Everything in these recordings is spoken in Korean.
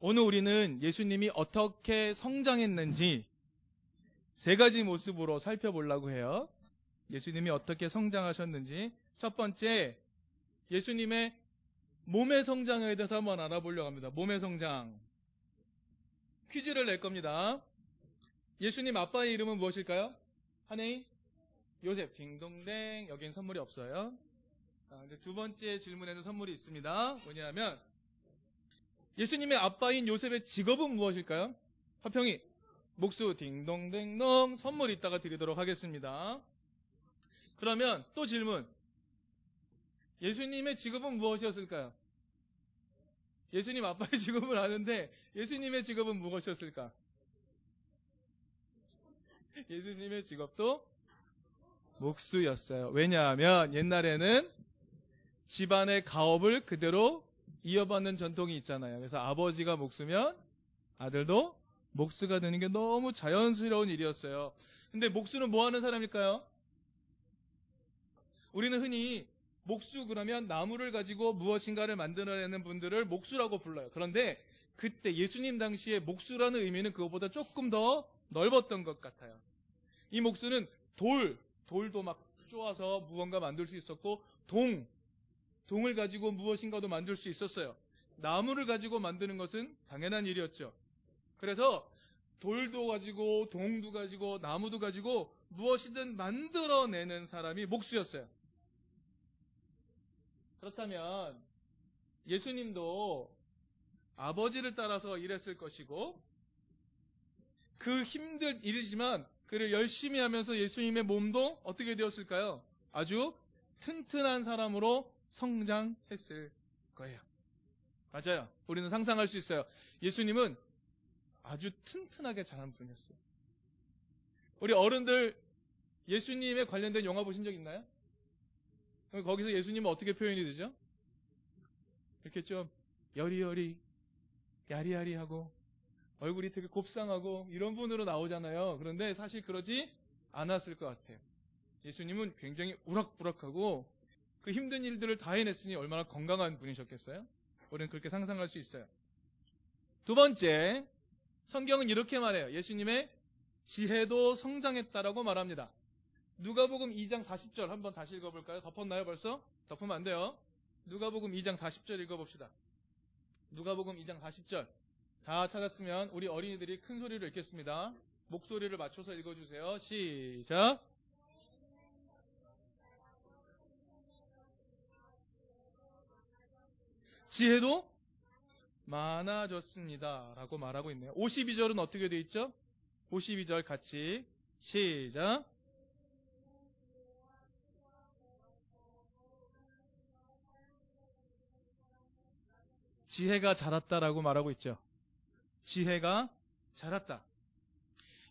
오늘 우리는 예수님이 어떻게 성장했는지 세 가지 모습으로 살펴보려고 해요. 예수님이 어떻게 성장하셨는지. 첫 번째, 예수님의 몸의 성장에 대해서 한번 알아보려고 합니다. 몸의 성장. 퀴즈를 낼 겁니다. 예수님 아빠의 이름은 무엇일까요? 한혜인? 요셉. 딩동댕. 여긴 선물이 없어요. 아, 두 번째 질문에는 선물이 있습니다. 뭐냐면, 예수님의 아빠인 요셉의 직업은 무엇일까요? 화평이. 목수 딩동댕동 선물 이따가 드리도록 하겠습니다. 그러면 또 질문. 예수님의 직업은 무엇이었을까요? 예수님 아빠의 직업을 아는데 예수님의 직업은 무엇이었을까? 예수님의 직업도 목수였어요. 왜냐하면 옛날에는 집안의 가업을 그대로 이어받는 전통이 있잖아요. 그래서 아버지가 목수면 아들도 목수가 되는 게 너무 자연스러운 일이었어요. 근데 목수는 뭐 하는 사람일까요? 우리는 흔히 목수 그러면 나무를 가지고 무엇인가를 만들어내는 분들을 목수라고 불러요. 그런데 그때 예수님 당시에 목수라는 의미는 그것보다 조금 더 넓었던 것 같아요. 이 목수는 돌, 돌도 막 쪼아서 무언가 만들 수 있었고 동, 동을 가지고 무엇인가도 만들 수 있었어요. 나무를 가지고 만드는 것은 당연한 일이었죠. 그래서 돌도 가지고 동도 가지고 나무도 가지고 무엇이든 만들어내는 사람이 목수였어요. 그렇다면 예수님도 아버지를 따라서 일했을 것이고 그 힘든 일이지만 그를 열심히 하면서 예수님의 몸도 어떻게 되었을까요? 아주 튼튼한 사람으로 성장했을 거예요. 맞아요. 우리는 상상할 수 있어요. 예수님은 아주 튼튼하게 자란 분이었어요. 우리 어른들 예수님에 관련된 영화 보신 적 있나요? 거기서 예수님은 어떻게 표현이 되죠? 이렇게 좀 여리여리, 야리야리하고 얼굴이 되게 곱상하고 이런 분으로 나오잖아요. 그런데 사실 그러지 않았을 것 같아요. 예수님은 굉장히 우락부락하고 그 힘든 일들을 다 해냈으니 얼마나 건강한 분이셨겠어요? 우리는 그렇게 상상할 수 있어요. 두 번째, 성경은 이렇게 말해요. 예수님의 지혜도 성장했다라고 말합니다. 누가복음 2장 40절 한번 다시 읽어볼까요? 덮었나요 벌써? 덮으면 안 돼요. 누가복음 2장 40절 읽어봅시다. 누가복음 2장 40절 다 찾았으면 우리 어린이들이 큰 소리로 읽겠습니다. 목소리를 맞춰서 읽어주세요. 시작. 지혜도 많아졌습니다. 라고 말하고 있네요. 52절은 어떻게 돼 있죠? 52절 같이 시작. 지혜가 자랐다라고 말하고 있죠. 지혜가 자랐다.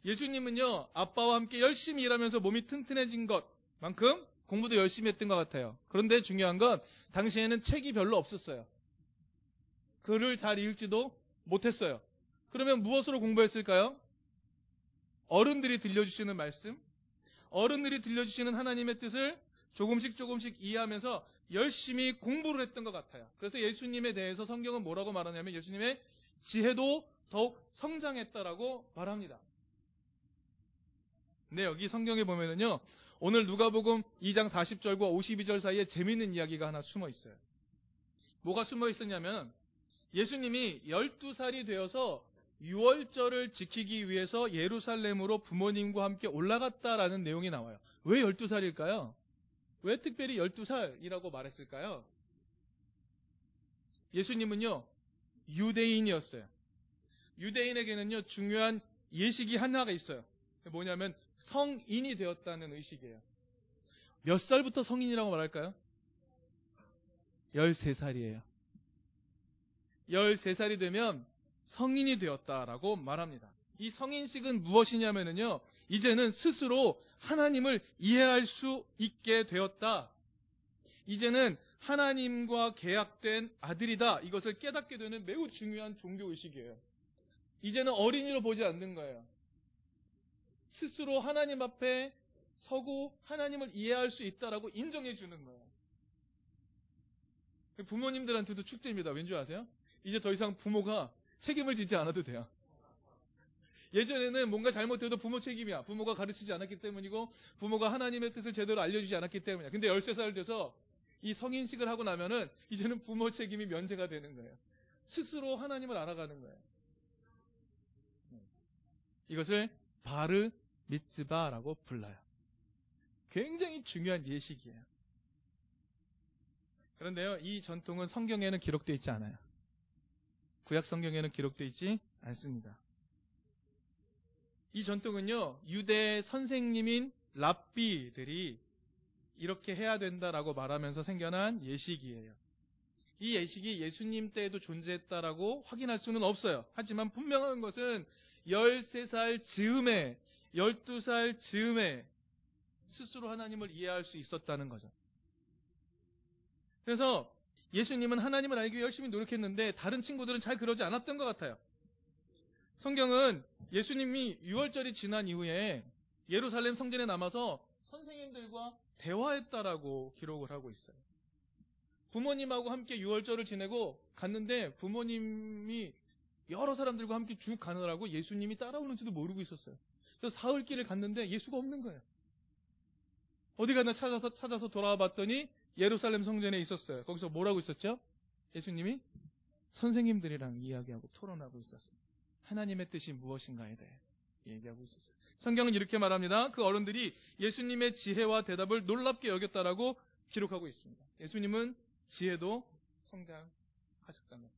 예수님은요, 아빠와 함께 열심히 일하면서 몸이 튼튼해진 것만큼 공부도 열심히 했던 것 같아요. 그런데 중요한 건 당시에는 책이 별로 없었어요. 글을 잘 읽지도 못했어요. 그러면 무엇으로 공부했을까요? 어른들이 들려주시는 말씀, 어른들이 들려주시는 하나님의 뜻을 조금씩 조금씩 이해하면서 열심히 공부를 했던 것 같아요. 그래서 예수님에 대해서 성경은 뭐라고 말하냐면 예수님의 지혜도 더욱 성장했다라고 말합니다. 근데 여기 성경에 보면은요, 오늘 누가복음 2장 40절과 52절 사이에 재미있는 이야기가 하나 숨어 있어요. 뭐가 숨어 있었냐면 예수님이 12살이 되어서 6월절을 지키기 위해서 예루살렘으로 부모님과 함께 올라갔다라는 내용이 나와요. 왜 12살일까요? 왜 특별히 12살이라고 말했을까요? 예수님은요, 유대인이었어요. 유대인에게는요, 중요한 예식이 하나가 있어요. 뭐냐면 성인이 되었다는 의식이에요. 몇 살부터 성인이라고 말할까요? 13살이에요. 13살이 되면 성인이 되었다라고 말합니다. 이 성인식은 무엇이냐면요. 이제는 스스로 하나님을 이해할 수 있게 되었다. 이제는 하나님과 계약된 아들이다. 이것을 깨닫게 되는 매우 중요한 종교의식이에요. 이제는 어린이로 보지 않는 거예요. 스스로 하나님 앞에 서고 하나님을 이해할 수 있다라고 인정해 주는 거예요. 부모님들한테도 축제입니다. 왠지 아세요? 이제 더 이상 부모가 책임을 지지 않아도 돼요. 예전에는 뭔가 잘못해도 부모 책임이야. 부모가 가르치지 않았기 때문이고 부모가 하나님의 뜻을 제대로 알려주지 않았기 때문이야. 근데 13살 돼서 이 성인식을 하고 나면은 이제는 부모 책임이 면제가 되는 거예요. 스스로 하나님을 알아가는 거예요. 이것을 바르 미츠바라고 불러요. 굉장히 중요한 예식이에요. 그런데요, 이 전통은 성경에는 기록되어 있지 않아요. 구약 성경에는 기록되어 있지 않습니다. 이 전통은요, 유대 선생님인 랍비들이 이렇게 해야 된다라고 말하면서 생겨난 예식이에요. 이 예식이 예수님 때에도 존재했다라고 확인할 수는 없어요. 하지만 분명한 것은 13살 즈음에, 12살 즈음에 스스로 하나님을 이해할 수 있었다는 거죠. 그래서 예수님은 하나님을 알기 위해 열심히 노력했는데 다른 친구들은 잘 그러지 않았던 것 같아요. 성경은 예수님이 6월절이 지난 이후에 예루살렘 성전에 남아서 선생님들과 대화했다라고 기록을 하고 있어요. 부모님하고 함께 6월절을 지내고 갔는데 부모님이 여러 사람들과 함께 쭉 가느라고 예수님이 따라오는지도 모르고 있었어요. 그래서 사흘길을 갔는데 예수가 없는 거예요. 어디 가나 찾아서 찾아서 돌아와 봤더니 예루살렘 성전에 있었어요. 거기서 뭐라고 있었죠? 예수님이 선생님들이랑 이야기하고 토론하고 있었어요. 하나님의 뜻이 무엇인가에 대해서 얘기하고 있었어요. 성경은 이렇게 말합니다. 그 어른들이 예수님의 지혜와 대답을 놀랍게 여겼다라고 기록하고 있습니다. 예수님은 지혜도 성장하셨다는.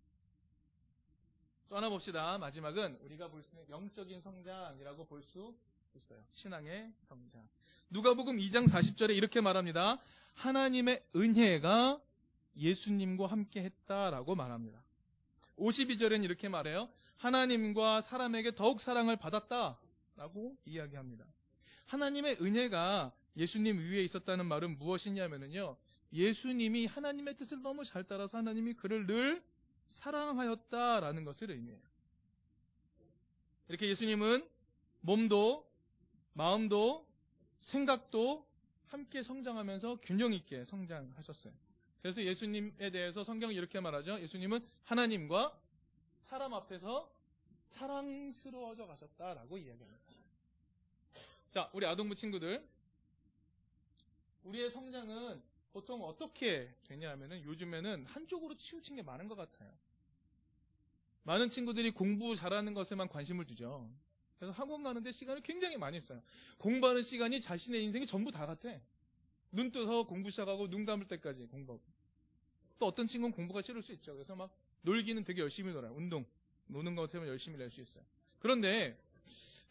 또 하나 봅시다. 마지막은 우리가 볼 수 있는 영적인 성장이라고 볼 수 있어요. 신앙의 성장. 누가복음 2장 40절에 이렇게 말합니다. 하나님의 은혜가 예수님과 함께 했다라고 말합니다. 52절엔 이렇게 말해요. 하나님과 사람에게 더욱 사랑을 받았다라고 이야기합니다. 하나님의 은혜가 예수님 위에 있었다는 말은 무엇이냐면요. 예수님이 하나님의 뜻을 너무 잘 따라서 하나님이 그를 늘 사랑하였다라는 것을 의미해요. 이렇게 예수님은 몸도 마음도 생각도 함께 성장하면서 균형 있게 성장하셨어요. 그래서 예수님에 대해서 성경이 이렇게 말하죠. 예수님은 하나님과 사람 앞에서 사랑스러워져 가셨다라고 이야기합니다. 자, 우리 아동부 친구들. 우리의 성장은 보통 어떻게 되냐 하면은 요즘에는 한쪽으로 치우친 게 많은 것 같아요. 많은 친구들이 공부 잘하는 것에만 관심을 두죠. 그래서 학원 가는데 시간을 굉장히 많이 써요. 공부하는 시간이 자신의 인생이 전부 다 같아. 눈 떠서 공부 시작하고 눈 감을 때까지 공부하고. 또 어떤 친구는 공부가 싫을 수 있죠. 그래서 막 놀기는 되게 열심히 놀아요. 운동. 노는 것 같으면 열심히 낼 수 있어요. 그런데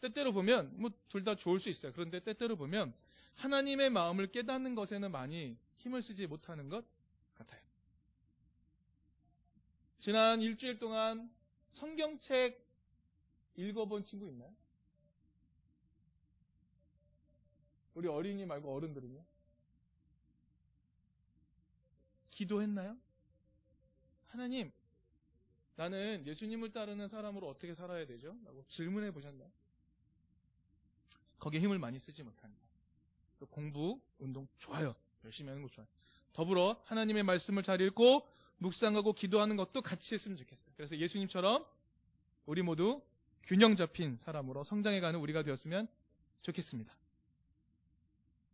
때때로 보면 뭐 둘 다 좋을 수 있어요. 그런데 때때로 보면 하나님의 마음을 깨닫는 것에는 많이 힘을 쓰지 못하는 것 같아요. 지난 일주일 동안 성경책 읽어본 친구 있나요? 우리 어린이 말고 어른들은요? 기도했나요? 하나님, 나는 예수님을 따르는 사람으로 어떻게 살아야 되죠? 라고 질문해 보셨나요? 거기에 힘을 많이 쓰지 못합니다. 그래서 공부, 운동 좋아요. 열심히 하는 거 좋아요. 더불어 하나님의 말씀을 잘 읽고 묵상하고 기도하는 것도 같이 했으면 좋겠어요. 그래서 예수님처럼 우리 모두 균형 잡힌 사람으로 성장해가는 우리가 되었으면 좋겠습니다.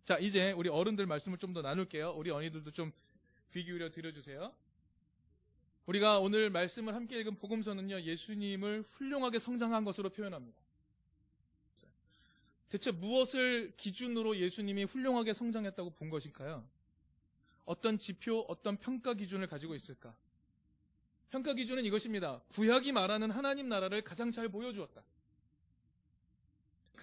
자, 이제 우리 어른들 말씀을 좀 더 나눌게요. 우리 어린이들도 좀 귀 기울여 들어주세요. 우리가 오늘 말씀을 함께 읽은 복음서는요, 예수님을 훌륭하게 성장한 것으로 표현합니다. 대체 무엇을 기준으로 예수님이 훌륭하게 성장했다고 본 것일까요? 어떤 지표, 어떤 평가 기준을 가지고 있을까? 평가 기준은 이것입니다. 구약이 말하는 하나님 나라를 가장 잘 보여주었다.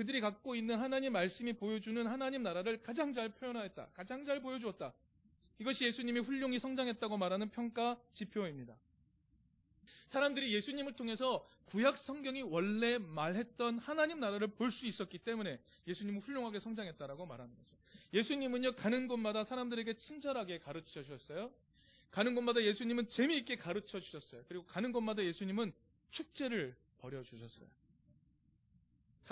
그들이 갖고 있는 하나님 말씀이 보여주는 하나님 나라를 가장 잘 표현하였다. 가장 잘 보여주었다. 이것이 예수님이 훌륭히 성장했다고 말하는 평가 지표입니다. 사람들이 예수님을 통해서 구약 성경이 원래 말했던 하나님 나라를 볼 수 있었기 때문에 예수님은 훌륭하게 성장했다라고 말하는 거죠. 예수님은요, 가는 곳마다 사람들에게 친절하게 가르쳐 주셨어요. 가는 곳마다 예수님은 재미있게 가르쳐 주셨어요. 그리고 가는 곳마다 예수님은 축제를 벌여 주셨어요.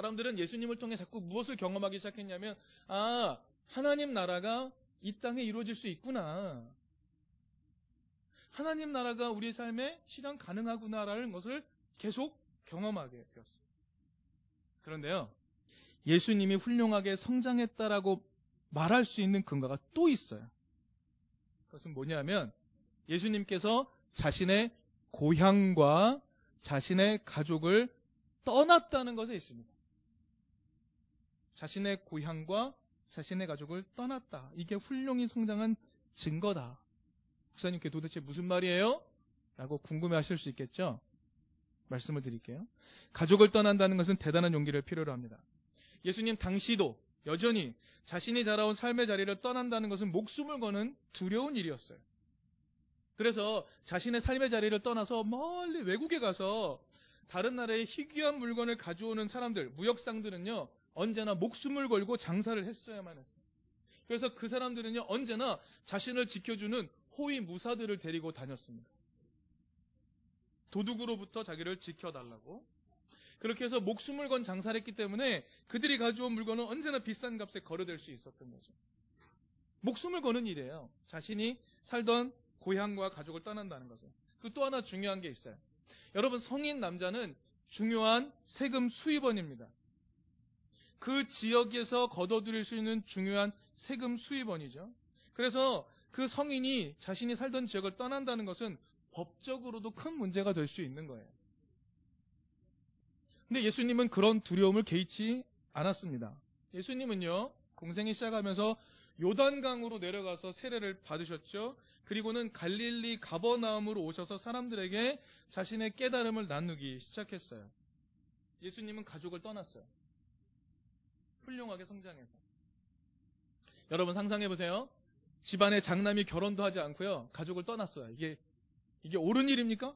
사람들은 예수님을 통해 자꾸 무엇을 경험하기 시작했냐면, 아, 하나님 나라가 이 땅에 이루어질 수 있구나. 하나님 나라가 우리 삶에 실현 가능하구나라는 것을 계속 경험하게 되었어요. 그런데요, 예수님이 훌륭하게 성장했다라고 말할 수 있는 근거가 또 있어요. 그것은 뭐냐면 예수님께서 자신의 고향과 자신의 가족을 떠났다는 것에 있습니다. 자신의 고향과 자신의 가족을 떠났다. 이게 훌륭히 성장한 증거다. 목사님께 도대체 무슨 말이에요? 라고 궁금해 하실 수 있겠죠? 말씀을 드릴게요. 가족을 떠난다는 것은 대단한 용기를 필요로 합니다. 예수님 당시도 여전히 자신이 자라온 삶의 자리를 떠난다는 것은 목숨을 거는 두려운 일이었어요. 그래서 자신의 삶의 자리를 떠나서 멀리 외국에 가서 다른 나라의 희귀한 물건을 가져오는 사람들, 무역상들은요, 언제나 목숨을 걸고 장사를 했어야만 했어요. 그래서 그 사람들은요, 언제나 자신을 지켜주는 호위 무사들을 데리고 다녔습니다. 도둑으로부터 자기를 지켜달라고. 그렇게 해서 목숨을 건 장사를 했기 때문에 그들이 가져온 물건은 언제나 비싼 값에 거래될 수 있었던 거죠. 목숨을 거는 일이에요. 자신이 살던 고향과 가족을 떠난다는 것은. 그또 하나 중요한 게 있어요. 여러분 성인 남자는 중요한 세금 수입원입니다. 그 지역에서 거둬들일 수 있는 중요한 세금 수입원이죠. 그래서 그 성인이 자신이 살던 지역을 떠난다는 것은 법적으로도 큰 문제가 될 수 있는 거예요. 근데 예수님은 그런 두려움을 개의치 않았습니다. 예수님은요, 공생이 시작하면서 요단강으로 내려가서 세례를 받으셨죠. 그리고는 갈릴리 가버나움으로 오셔서 사람들에게 자신의 깨달음을 나누기 시작했어요. 예수님은 가족을 떠났어요. 훌륭하게 성장해서. 여러분 상상해 보세요. 집안에 장남이 결혼도 하지 않고요. 가족을 떠났어요. 이게 이게 옳은 일입니까?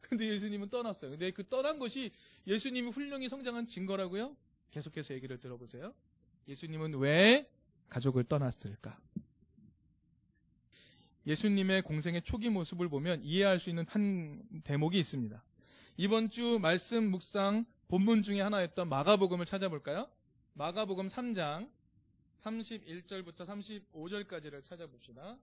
근데 예수님은 떠났어요. 근데 그 떠난 것이 예수님이 훌륭히 성장한 증거라고요? 계속해서 얘기를 들어보세요. 예수님은 왜 가족을 떠났을까? 예수님의 공생의 초기 모습을 보면 이해할 수 있는 한 대목이 있습니다. 이번 주 말씀 묵상 본문 중에 하나였던 마가복음을 찾아볼까요? 마가복음 3장 31절부터 35절까지를 찾아봅시다.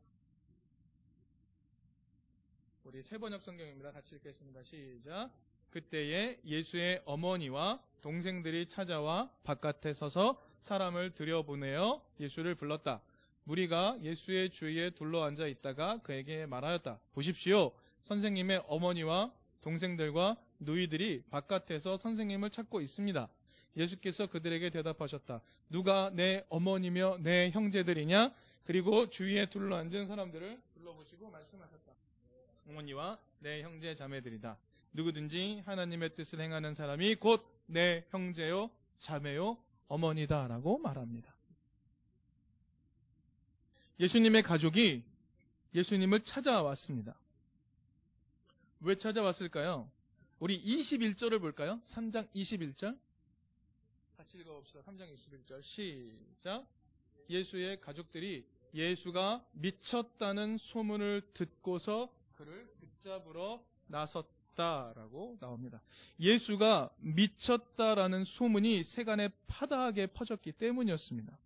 우리 세번역 성경입니다. 같이 읽겠습니다. 시작. 그때에 예수의 어머니와 동생들이 찾아와 바깥에 서서 사람을 들여보내어 예수를 불렀다. 무리가 예수의 주위에 둘러앉아 있다가 그에게 말하였다. 보십시오. 선생님의 어머니와 동생들과 누이들이 바깥에서 선생님을 찾고 있습니다. 예수께서 그들에게 대답하셨다. 누가 내 어머니며 내 형제들이냐? 그리고 주위에 둘러앉은 사람들을 불러보시고 말씀하셨다. 어머니와 내 형제 자매들이다. 누구든지 하나님의 뜻을 행하는 사람이 곧 내 형제요, 자매요, 어머니다 라고 말합니다. 예수님의 가족이 예수님을 찾아왔습니다. 왜 찾아왔을까요? 우리 21절을 볼까요? 3장 21절. 같이 읽어봅시다. 3장 21절. 시작. 예수의 가족들이 예수가 미쳤다는 소문을 듣고서 그를 붙잡으러 나섰다라고 나옵니다. 예수가 미쳤다라는 소문이 세간에 파다하게 퍼졌기 때문이었습니다.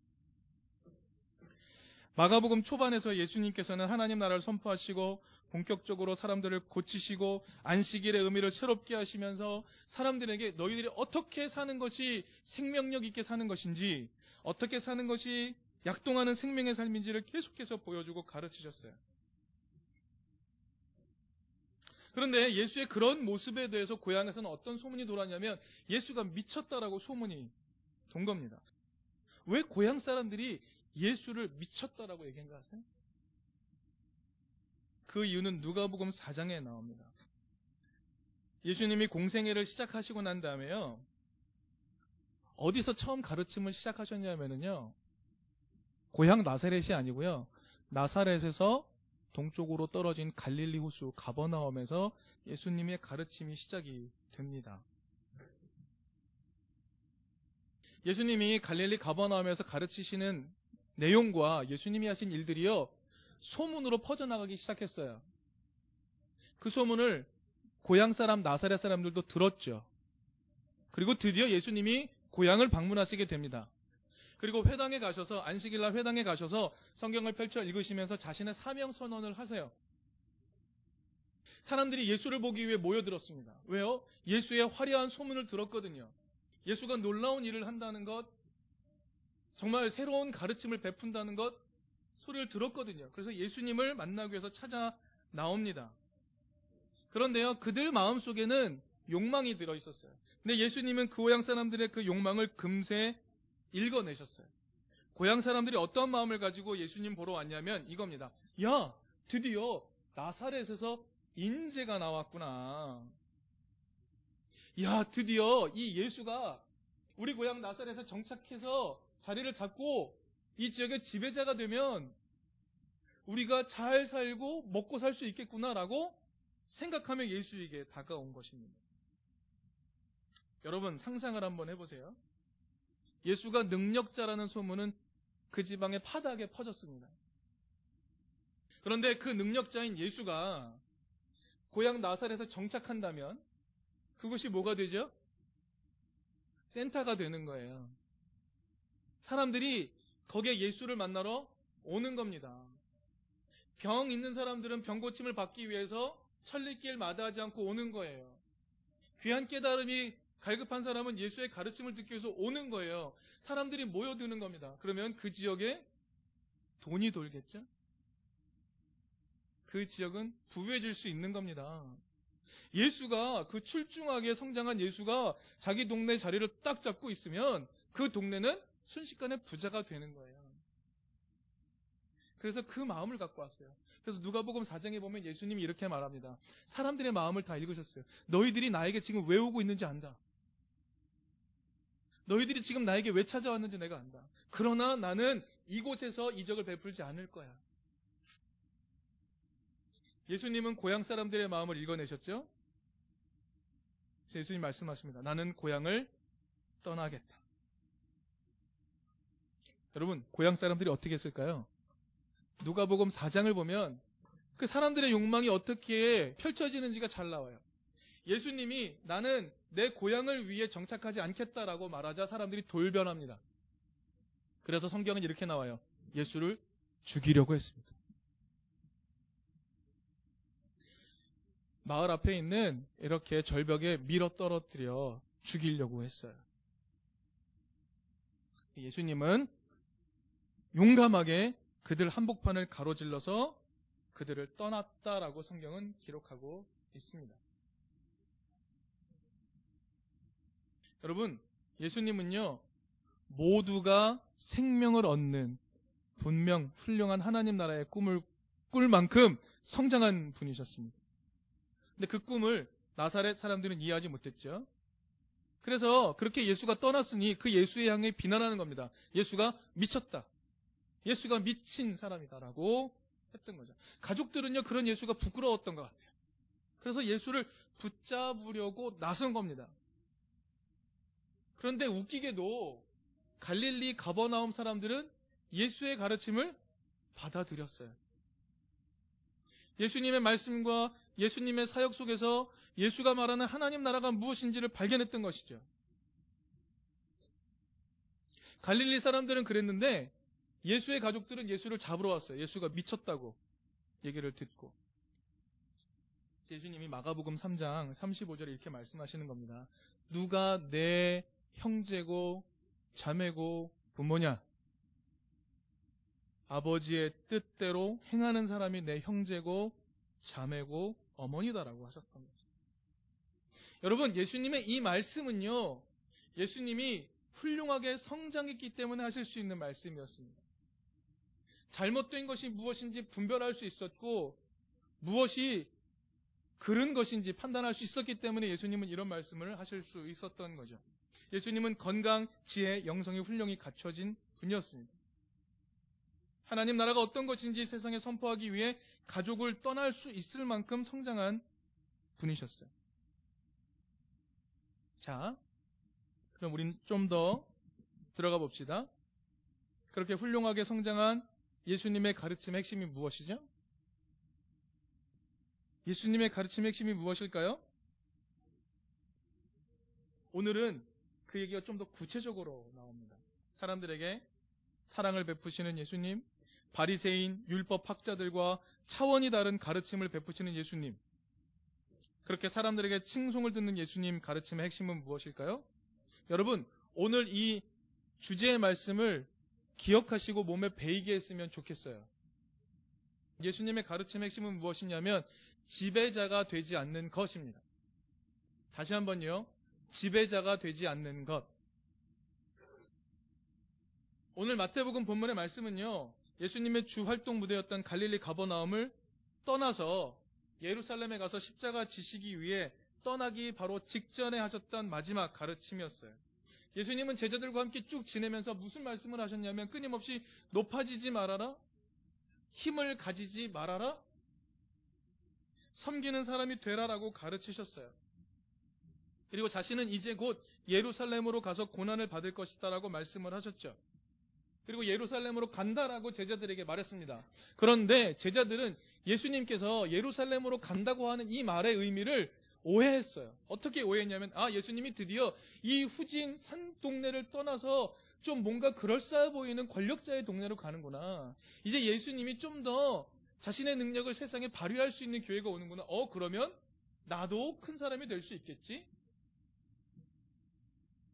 마가복음 초반에서 예수님께서는 하나님 나라를 선포하시고 본격적으로 사람들을 고치시고 안식일의 의미를 새롭게 하시면서 사람들에게 너희들이 어떻게 사는 것이 생명력 있게 사는 것인지 어떻게 사는 것이 약동하는 생명의 삶인지를 계속해서 보여주고 가르치셨어요. 그런데 예수의 그런 모습에 대해서 고향에서는 어떤 소문이 돌았냐면 예수가 미쳤다라고 소문이 돈 겁니다. 왜 고향 사람들이 예수를 미쳤다라고 얘기한 거 아세요? 그 이유는 누가복음 4장에 나옵니다. 예수님이 공생애를 시작하시고 난 다음에요. 어디서 처음 가르침을 시작하셨냐면요. 고향 나사렛이 아니고요. 나사렛에서 동쪽으로 떨어진 갈릴리 호수 가버나움에서 예수님의 가르침이 시작이 됩니다. 예수님이 갈릴리 가버나움에서 가르치시는 내용과 예수님이 하신 일들이요. 소문으로 퍼져나가기 시작했어요. 그 소문을 고향 사람 나사렛 사람들도 들었죠. 그리고 드디어 예수님이 고향을 방문하시게 됩니다. 그리고 회당에 가셔서 안식일 날 회당에 가셔서 성경을 펼쳐 읽으시면서 자신의 사명 선언을 하세요. 사람들이 예수를 보기 위해 모여들었습니다. 왜요? 예수의 화려한 소문을 들었거든요. 예수가 놀라운 일을 한다는 것, 정말 새로운 가르침을 베푼다는 것, 소리를 들었거든요. 그래서 예수님을 만나기 위해서 찾아 나옵니다. 그런데요, 그들 마음 속에는 욕망이 들어 있었어요. 근데 예수님은 그 고향 사람들의 그 욕망을 금세 읽어내셨어요. 고향 사람들이 어떤 마음을 가지고 예수님 보러 왔냐면 이겁니다. 야, 드디어 나사렛에서 인재가 나왔구나. 야, 드디어 이 예수가 우리 고향 나사렛에 정착해서 자리를 잡고 이 지역의 지배자가 되면 우리가 잘 살고 먹고 살 수 있겠구나라고 생각하며 예수에게 다가온 것입니다. 여러분 상상을 한번 해보세요. 예수가 능력자라는 소문은 그 지방에 파다하게 퍼졌습니다. 그런데 그 능력자인 예수가 고향 나살에서 정착한다면 그것이 뭐가 되죠? 센터가 되는 거예요. 사람들이 거기에 예수를 만나러 오는 겁니다. 병 있는 사람들은 병 고침을 받기 위해서 천리길 마다하지 않고 오는 거예요. 귀한 깨달음이 갈급한 사람은 예수의 가르침을 듣기 위해서 오는 거예요. 사람들이 모여드는 겁니다. 그러면 그 지역에 돈이 돌겠죠? 그 지역은 부유해질 수 있는 겁니다. 예수가 그 출중하게 성장한 예수가 자기 동네 자리를 딱 잡고 있으면 그 동네는 순식간에 부자가 되는 거예요. 그래서 그 마음을 갖고 왔어요. 그래서 누가복음 4장에 보면 예수님이 이렇게 말합니다. 사람들의 마음을 다 읽으셨어요. 너희들이 나에게 지금 왜 오고 있는지 안다. 너희들이 지금 나에게 왜 찾아왔는지 내가 안다. 그러나 나는 이곳에서 이적을 베풀지 않을 거야. 예수님은 고향 사람들의 마음을 읽어내셨죠? 예수님 말씀하십니다. 나는 고향을 떠나겠다. 여러분, 고향 사람들이 어떻게 했을까요? 누가복음 4장을 보면 그 사람들의 욕망이 어떻게 펼쳐지는지가 잘 나와요. 예수님이 나는 내 고향을 위해 정착하지 않겠다라고 말하자 사람들이 돌변합니다. 그래서 성경은 이렇게 나와요. 예수를 죽이려고 했습니다. 마을 앞에 있는 이렇게 절벽에 밀어 떨어뜨려 죽이려고 했어요. 예수님은 용감하게 그들 한복판을 가로질러서 그들을 떠났다라고 성경은 기록하고 있습니다. 여러분, 예수님은요, 모두가 생명을 얻는 분명 훌륭한 하나님 나라의 꿈을 꿀 만큼 성장한 분이셨습니다. 근데 그 꿈을 나사렛 사람들은 이해하지 못했죠. 그래서 그렇게 예수가 떠났으니 그 예수의 향해 비난하는 겁니다. 예수가 미쳤다. 예수가 미친 사람이다라고 했던 거죠. 가족들은요, 그런 예수가 부끄러웠던 것 같아요. 그래서 예수를 붙잡으려고 나선 겁니다. 그런데 웃기게도 갈릴리 가버나움 사람들은 예수의 가르침을 받아들였어요. 예수님의 말씀과 예수님의 사역 속에서 예수가 말하는 하나님 나라가 무엇인지를 발견했던 것이죠. 갈릴리 사람들은 그랬는데 예수의 가족들은 예수를 잡으러 왔어요. 예수가 미쳤다고 얘기를 듣고. 예수님이 마가복음 3장 35절에 이렇게 말씀하시는 겁니다. 누가 내 형제고 자매고 부모냐? 아버지의 뜻대로 행하는 사람이 내 형제고 자매고 어머니다라고 하셨던 거죠. 여러분, 예수님의 이 말씀은요, 예수님이 훌륭하게 성장했기 때문에 하실 수 있는 말씀이었습니다. 잘못된 것이 무엇인지 분별할 수 있었고, 무엇이 그른 것인지 판단할 수 있었기 때문에 예수님은 이런 말씀을 하실 수 있었던 거죠. 예수님은 건강, 지혜, 영성이 훌륭히 갖춰진 분이었습니다. 하나님 나라가 어떤 것인지 세상에 선포하기 위해 가족을 떠날 수 있을 만큼 성장한 분이셨어요. 자, 그럼 우린 좀 더 들어가 봅시다. 그렇게 훌륭하게 성장한 예수님의 가르침의 핵심이 무엇이죠? 예수님의 가르침의 핵심이 무엇일까요? 오늘은 그 얘기가 좀 더 구체적으로 나옵니다. 사람들에게 사랑을 베푸시는 예수님, 바리새인 율법 학자들과 차원이 다른 가르침을 베푸시는 예수님. 그렇게 사람들에게 칭송을 듣는 예수님 가르침의 핵심은 무엇일까요? 여러분, 오늘 이 주제의 말씀을 기억하시고 몸에 배이게 했으면 좋겠어요. 예수님의 가르침의 핵심은 무엇이냐면 지배자가 되지 않는 것입니다. 다시 한번요. 지배자가 되지 않는 것. 오늘 마태복음 본문의 말씀은요. 예수님의 주 활동 무대였던 갈릴리 가버나움을 떠나서 예루살렘에 가서 십자가 지시기 위해 떠나기 바로 직전에 하셨던 마지막 가르침이었어요. 예수님은 제자들과 함께 쭉 지내면서 무슨 말씀을 하셨냐면 끊임없이 높아지지 말아라. 힘을 가지지 말아라. 섬기는 사람이 되라라고 가르치셨어요. 그리고 자신은 이제 곧 예루살렘으로 가서 고난을 받을 것이다라고 말씀을 하셨죠. 그리고 예루살렘으로 간다라고 제자들에게 말했습니다. 그런데 제자들은 예수님께서 예루살렘으로 간다고 하는 이 말의 의미를 오해했어요. 어떻게 오해했냐면, 아, 예수님이 드디어 이 후진 산 동네를 떠나서 좀 뭔가 그럴싸해 보이는 권력자의 동네로 가는구나. 이제 예수님이 좀 더 자신의 능력을 세상에 발휘할 수 있는 기회가 오는구나. 어, 그러면 나도 큰 사람이 될 수 있겠지?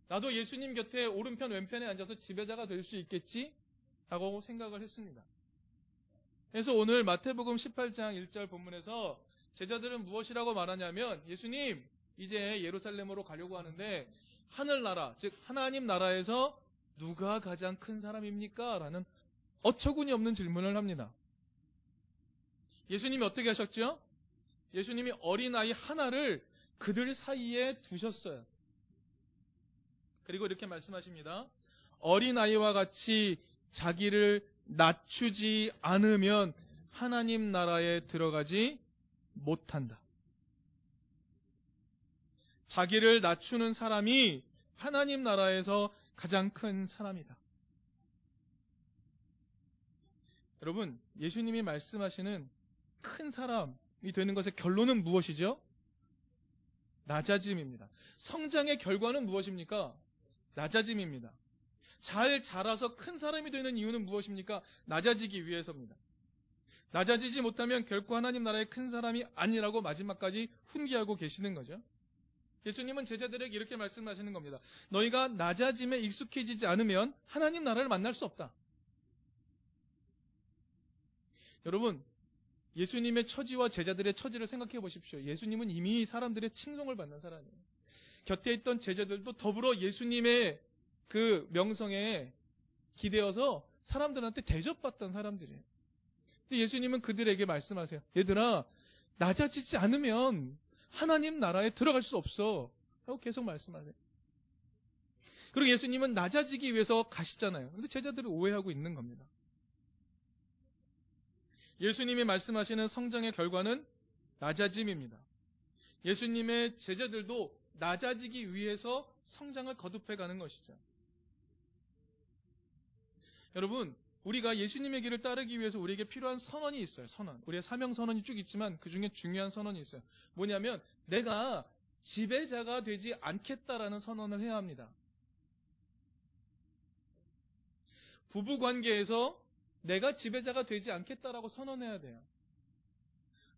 나도 예수님 곁에 오른편 왼편에 앉아서 지배자가 될 수 있겠지? 라고 생각을 했습니다. 그래서 오늘 마태복음 18장 1절 본문에서 제자들은 무엇이라고 말하냐면 예수님 이제 예루살렘으로 가려고 하는데 하늘나라 즉 하나님 나라에서 누가 가장 큰 사람입니까? 라는 어처구니 없는 질문을 합니다. 예수님이 어떻게 하셨죠? 예수님이 어린아이 하나를 그들 사이에 두셨어요. 그리고 이렇게 말씀하십니다. 어린아이와 같이 자기를 낮추지 않으면 하나님 나라에 들어가지 못한다. 자기를 낮추는 사람이 하나님 나라에서 가장 큰 사람이다. 여러분, 예수님이 말씀하시는 큰 사람이 되는 것의 결론은 무엇이죠? 낮아짐입니다. 성장의 결과는 무엇입니까? 낮아짐입니다. 잘 자라서 큰 사람이 되는 이유는 무엇입니까? 낮아지기 위해서입니다. 낮아지지 못하면 결코 하나님 나라의 큰 사람이 아니라고 마지막까지 훈계하고 계시는 거죠. 예수님은 제자들에게 이렇게 말씀하시는 겁니다. 너희가 낮아짐에 익숙해지지 않으면 하나님 나라를 만날 수 없다. 여러분, 예수님의 처지와 제자들의 처지를 생각해 보십시오. 예수님은 이미 사람들의 칭송을 받는 사람이에요. 곁에 있던 제자들도 더불어 예수님의 그 명성에 기대어서 사람들한테 대접받던 사람들이에요. 예수님은 그들에게 말씀하세요. 얘들아, 낮아지지 않으면 하나님 나라에 들어갈 수 없어. 라고 계속 말씀하세요. 그리고 예수님은 낮아지기 위해서 가시잖아요. 근데 제자들이 오해하고 있는 겁니다. 예수님이 말씀하시는 성장의 결과는 낮아짐입니다. 예수님의 제자들도 낮아지기 위해서 성장을 거듭해 가는 것이죠. 여러분, 우리가 예수님의 길을 따르기 위해서 우리에게 필요한 선언이 있어요. 선언. 우리의 사명 선언이 쭉 있지만 그 중에 중요한 선언이 있어요. 뭐냐면 내가 지배자가 되지 않겠다라는 선언을 해야 합니다. 부부 관계에서 내가 지배자가 되지 않겠다라고 선언해야 돼요.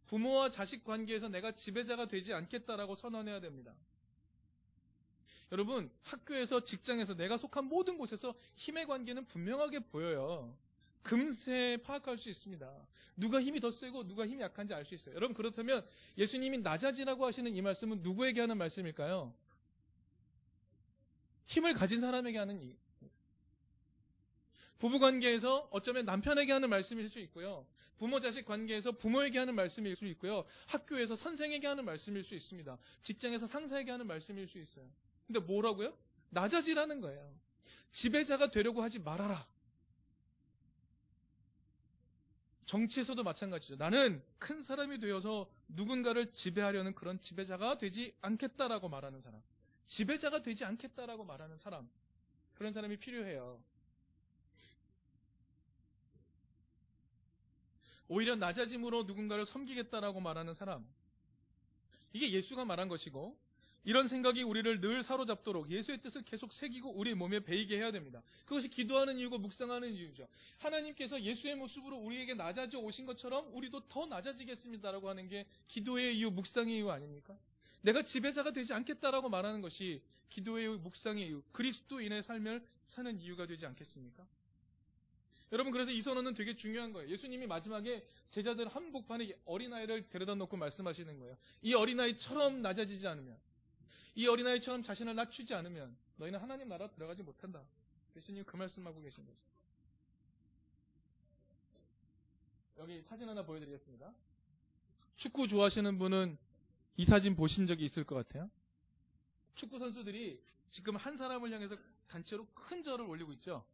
부모와 자식 관계에서 내가 지배자가 되지 않겠다라고 선언해야 됩니다. 여러분, 학교에서, 직장에서, 내가 속한 모든 곳에서 힘의 관계는 분명하게 보여요. 금세 파악할 수 있습니다. 누가 힘이 더 세고 누가 힘이 약한지 알 수 있어요. 여러분, 그렇다면 예수님이 낮아지라고 하시는 이 말씀은 누구에게 하는 말씀일까요? 힘을 가진 사람에게 하는 이. 부부 관계에서 어쩌면 남편에게 하는 말씀일 수 있고요. 부모 자식 관계에서 부모에게 하는 말씀일 수 있고요. 학교에서 선생에게 하는 말씀일 수 있습니다. 직장에서 상사에게 하는 말씀일 수 있어요. 근데 뭐라고요? 낮아지라는 거예요. 지배자가 되려고 하지 말아라. 정치에서도 마찬가지죠. 나는 큰 사람이 되어서 누군가를 지배하려는 그런 지배자가 되지 않겠다라고 말하는 사람. 지배자가 되지 않겠다라고 말하는 사람. 그런 사람이 필요해요. 오히려 낮아짐으로 누군가를 섬기겠다라고 말하는 사람. 이게 예수가 말한 것이고 이런 생각이 우리를 늘 사로잡도록 예수의 뜻을 계속 새기고 우리 몸에 배이게 해야 됩니다. 그것이 기도하는 이유고 묵상하는 이유죠. 하나님께서 예수의 모습으로 우리에게 낮아져 오신 것처럼 우리도 더 낮아지겠습니다라고 하는 게 기도의 이유, 묵상의 이유 아닙니까? 내가 지배자가 되지 않겠다라고 말하는 것이 기도의 이유, 묵상의 이유, 그리스도인의 삶을 사는 이유가 되지 않겠습니까? 여러분 그래서 이 선언은 되게 중요한 거예요. 예수님이 마지막에 제자들 한복판에 어린아이를 데려다 놓고 말씀하시는 거예요. 이 어린아이처럼 낮아지지 않으면 이 어린아이처럼 자신을 낮추지 않으면 너희는 하나님 나라 들어가지 못한다. 예수님 그 말씀하고 계신 거죠. 여기 사진 하나 보여드리겠습니다. 축구 좋아하시는 분은 이 사진 보신 적이 있을 것 같아요. 축구 선수들이 지금 한 사람을 향해서 단체로 큰 절을 올리고 있죠.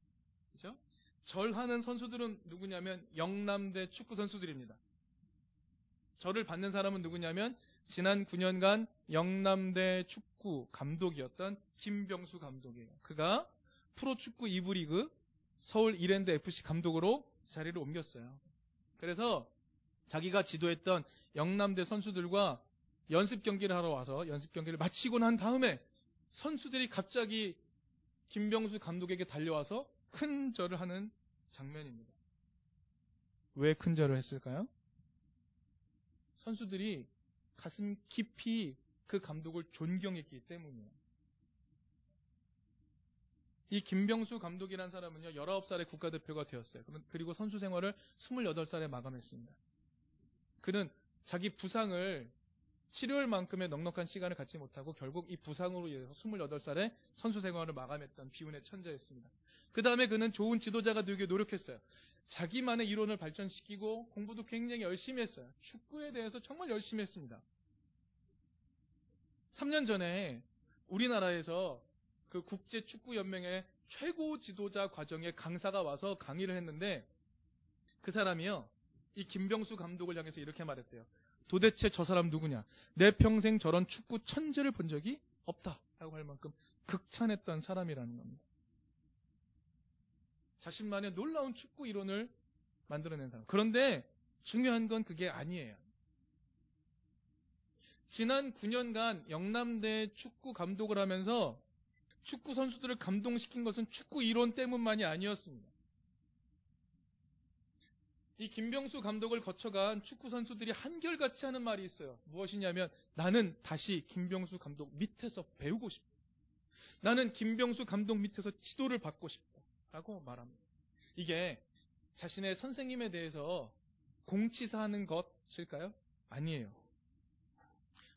그죠? 절하는 선수들은 누구냐면 영남대 축구 선수들입니다. 절을 받는 사람은 누구냐면 지난 9년간 영남대 축구 감독이었던 김병수 감독이에요. 그가 프로축구 2부 리그 서울 이랜드 FC 감독으로 자리를 옮겼어요. 그래서 자기가 지도했던 영남대 선수들과 연습 경기를 하러 와서 연습 경기를 마치고 난 다음에 선수들이 갑자기 김병수 감독에게 달려와서 큰 절을 하는 장면입니다. 왜 큰 절을 했을까요? 선수들이 가슴 깊이 그 감독을 존경했기 때문이에요. 이 김병수 감독이라는 사람은요, 19살에 국가대표가 되었어요. 그리고 선수 생활을 28살에 마감했습니다. 그는 자기 부상을 치료할 만큼의 넉넉한 시간을 갖지 못하고 결국 이 부상으로 인해서 28살에 선수 생활을 마감했던 비운의 천재였습니다. 그 다음에 그는 좋은 지도자가 되기 노력했어요. 자기만의 이론을 발전시키고 공부도 굉장히 열심히 했어요. 축구에 대해서 정말 열심히 했습니다. 3년 전에 우리나라에서 그 국제축구연맹의 최고 지도자 과정에 강사가 와서 강의를 했는데 그 사람이요. 이 김병수 감독을 향해서 이렇게 말했대요. 도대체 저 사람 누구냐? 내 평생 저런 축구 천재를 본 적이 없다. 라고 할 만큼 극찬했던 사람이라는 겁니다. 자신만의 놀라운 축구 이론을 만들어낸 사람. 그런데 중요한 건 그게 아니에요. 지난 9년간 영남대 축구 감독을 하면서 축구 선수들을 감동시킨 것은 축구 이론 때문만이 아니었습니다. 이 김병수 감독을 거쳐간 축구 선수들이 한결같이 하는 말이 있어요. 무엇이냐면 나는 다시 김병수 감독 밑에서 배우고 싶다. 나는 김병수 감독 밑에서 지도를 받고 싶다. 라고 말합니다. 이게 자신의 선생님에 대해서 공치사하는 것일까요? 아니에요.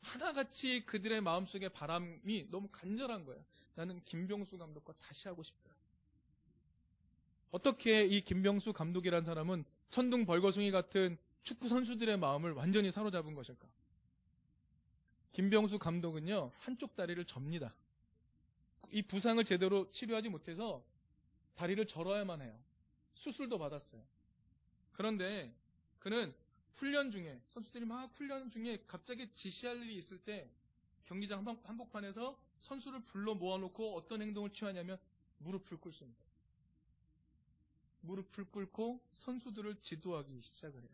하나같이 그들의 마음속에 바람이 너무 간절한 거예요. 나는 김병수 감독과 다시 하고 싶다. 어떻게 이 김병수 감독이란 사람은 천둥 벌거숭이 같은 축구 선수들의 마음을 완전히 사로잡은 것일까? 김병수 감독은요, 한쪽 다리를 접니다. 이 부상을 제대로 치료하지 못해서 다리를 절어야만 해요. 수술도 받았어요. 그런데 그는 훈련 중에 선수들이 막 훈련 중에 갑자기 지시할 일이 있을 때 경기장 한복판에서 선수를 불러 모아놓고 어떤 행동을 취하냐면 무릎을 꿇습니다. 무릎을 꿇고 선수들을 지도하기 시작을 해요.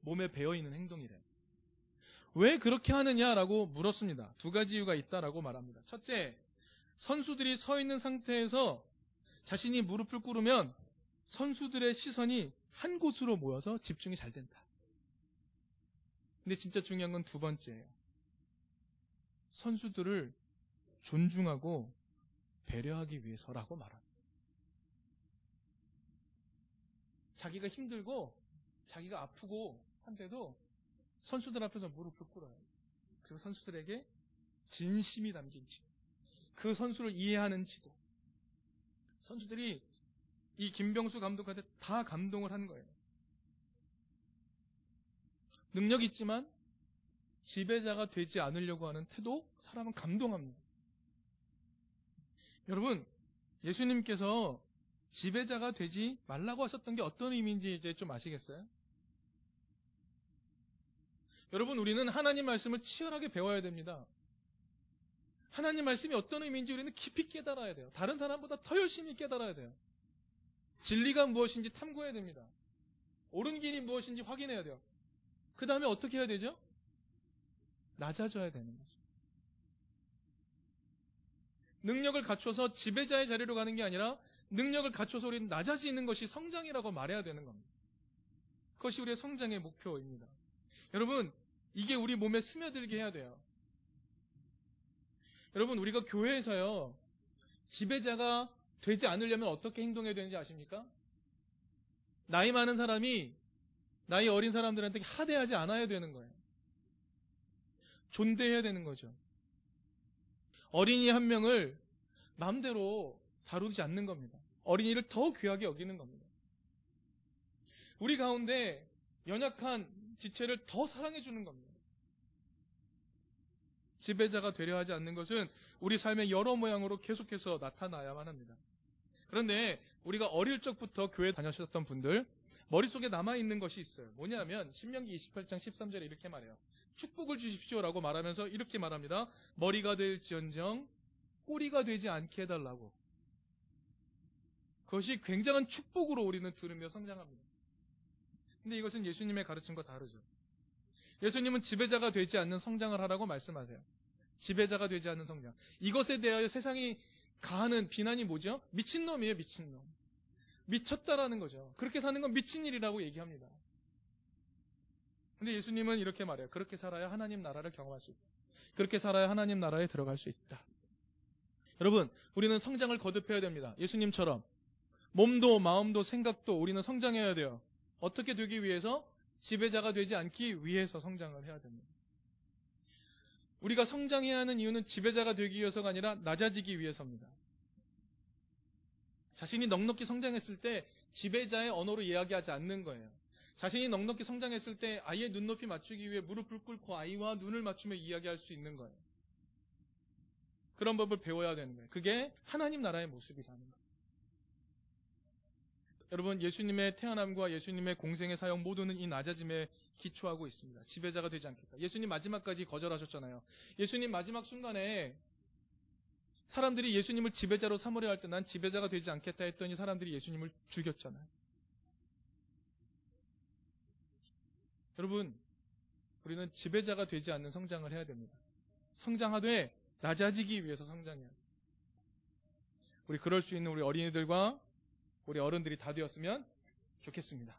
몸에 배어있는 행동이래요. 왜 그렇게 하느냐라고 물었습니다. 두 가지 이유가 있다라고 말합니다. 첫째, 선수들이 서 있는 상태에서 자신이 무릎을 꿇으면 선수들의 시선이 한 곳으로 모여서 집중이 잘 된다. 근데 진짜 중요한 건 두 번째예요. 선수들을 존중하고 배려하기 위해서라고 말합니다. 자기가 힘들고 자기가 아프고 한데도 선수들 앞에서 무릎을 꿇어요. 그리고 선수들에게 진심이 담긴 지도. 그 선수를 이해하는 지도. 선수들이 이 김병수 감독한테 다 감동을 한 거예요. 능력 있지만 지배자가 되지 않으려고 하는 태도 사람은 감동합니다. 여러분 예수님께서 지배자가 되지 말라고 하셨던 게 어떤 의미인지 이제 좀 아시겠어요? 여러분 우리는 하나님 말씀을 치열하게 배워야 됩니다. 하나님 말씀이 어떤 의미인지 우리는 깊이 깨달아야 돼요. 다른 사람보다 더 열심히 깨달아야 돼요. 진리가 무엇인지 탐구해야 됩니다. 옳은 길이 무엇인지 확인해야 돼요. 그 다음에 어떻게 해야 되죠? 낮아져야 되는 거죠. 능력을 갖춰서 지배자의 자리로 가는 게 아니라 능력을 갖춰서 우리는 낮아지는 것이 성장이라고 말해야 되는 겁니다. 그것이 우리의 성장의 목표입니다. 여러분, 이게 우리 몸에 스며들게 해야 돼요. 여러분, 우리가 교회에서요, 지배자가 되지 않으려면 어떻게 행동해야 되는지 아십니까? 나이 많은 사람이 나이 어린 사람들한테 하대하지 않아야 되는 거예요. 존대해야 되는 거죠. 어린이 한 명을 마음대로 다루지 않는 겁니다. 어린이를 더 귀하게 여기는 겁니다. 우리 가운데 연약한 지체를 더 사랑해 주는 겁니다. 지배자가 되려 하지 않는 것은 우리 삶의 여러 모양으로 계속해서 나타나야만 합니다. 그런데 우리가 어릴 적부터 교회 다녔었던 분들 머릿속에 남아있는 것이 있어요. 뭐냐면 신명기 28장 13절에 이렇게 말해요. 축복을 주십시오라고 말하면서 이렇게 말합니다. 머리가 될지언정 꼬리가 되지 않게 해달라고. 그것이 굉장한 축복으로 우리는 들으며 성장합니다. 근데 이것은 예수님의 가르침과 다르죠. 예수님은 지배자가 되지 않는 성장을 하라고 말씀하세요. 지배자가 되지 않는 성장. 이것에 대하여 세상이 가하는 비난이 뭐죠? 미친놈이에요, 미친놈. 미쳤다라는 거죠. 그렇게 사는 건 미친 일이라고 얘기합니다. 근데 예수님은 이렇게 말해요. 그렇게 살아야 하나님 나라를 경험할 수 있다. 그렇게 살아야 하나님 나라에 들어갈 수 있다. 여러분, 우리는 성장을 거듭해야 됩니다. 예수님처럼. 몸도 마음도 생각도 우리는 성장해야 돼요. 어떻게 되기 위해서? 지배자가 되지 않기 위해서 성장을 해야 됩니다. 우리가 성장해야 하는 이유는 지배자가 되기 위해서가 아니라 낮아지기 위해서입니다. 자신이 넉넉히 성장했을 때 지배자의 언어로 이야기하지 않는 거예요. 자신이 넉넉히 성장했을 때 아이의 눈높이 맞추기 위해 무릎을 꿇고 아이와 눈을 맞추며 이야기할 수 있는 거예요. 그런 법을 배워야 되는 거예요. 그게 하나님 나라의 모습이라는 거죠. 여러분, 예수님의 태어남과 예수님의 공생의 사역 모두는 이 낮아짐에 기초하고 있습니다. 지배자가 되지 않겠다. 예수님 마지막까지 거절하셨잖아요. 예수님 마지막 순간에 사람들이 예수님을 지배자로 삼으려 할 때 난 지배자가 되지 않겠다 했더니 사람들이 예수님을 죽였잖아요. 여러분, 우리는 지배자가 되지 않는 성장을 해야 됩니다. 성장하되 낮아지기 위해서 성장해야 돼요. 우리 그럴 수 있는 우리 어린이들과 우리 어른들이 다 되었으면 좋겠습니다.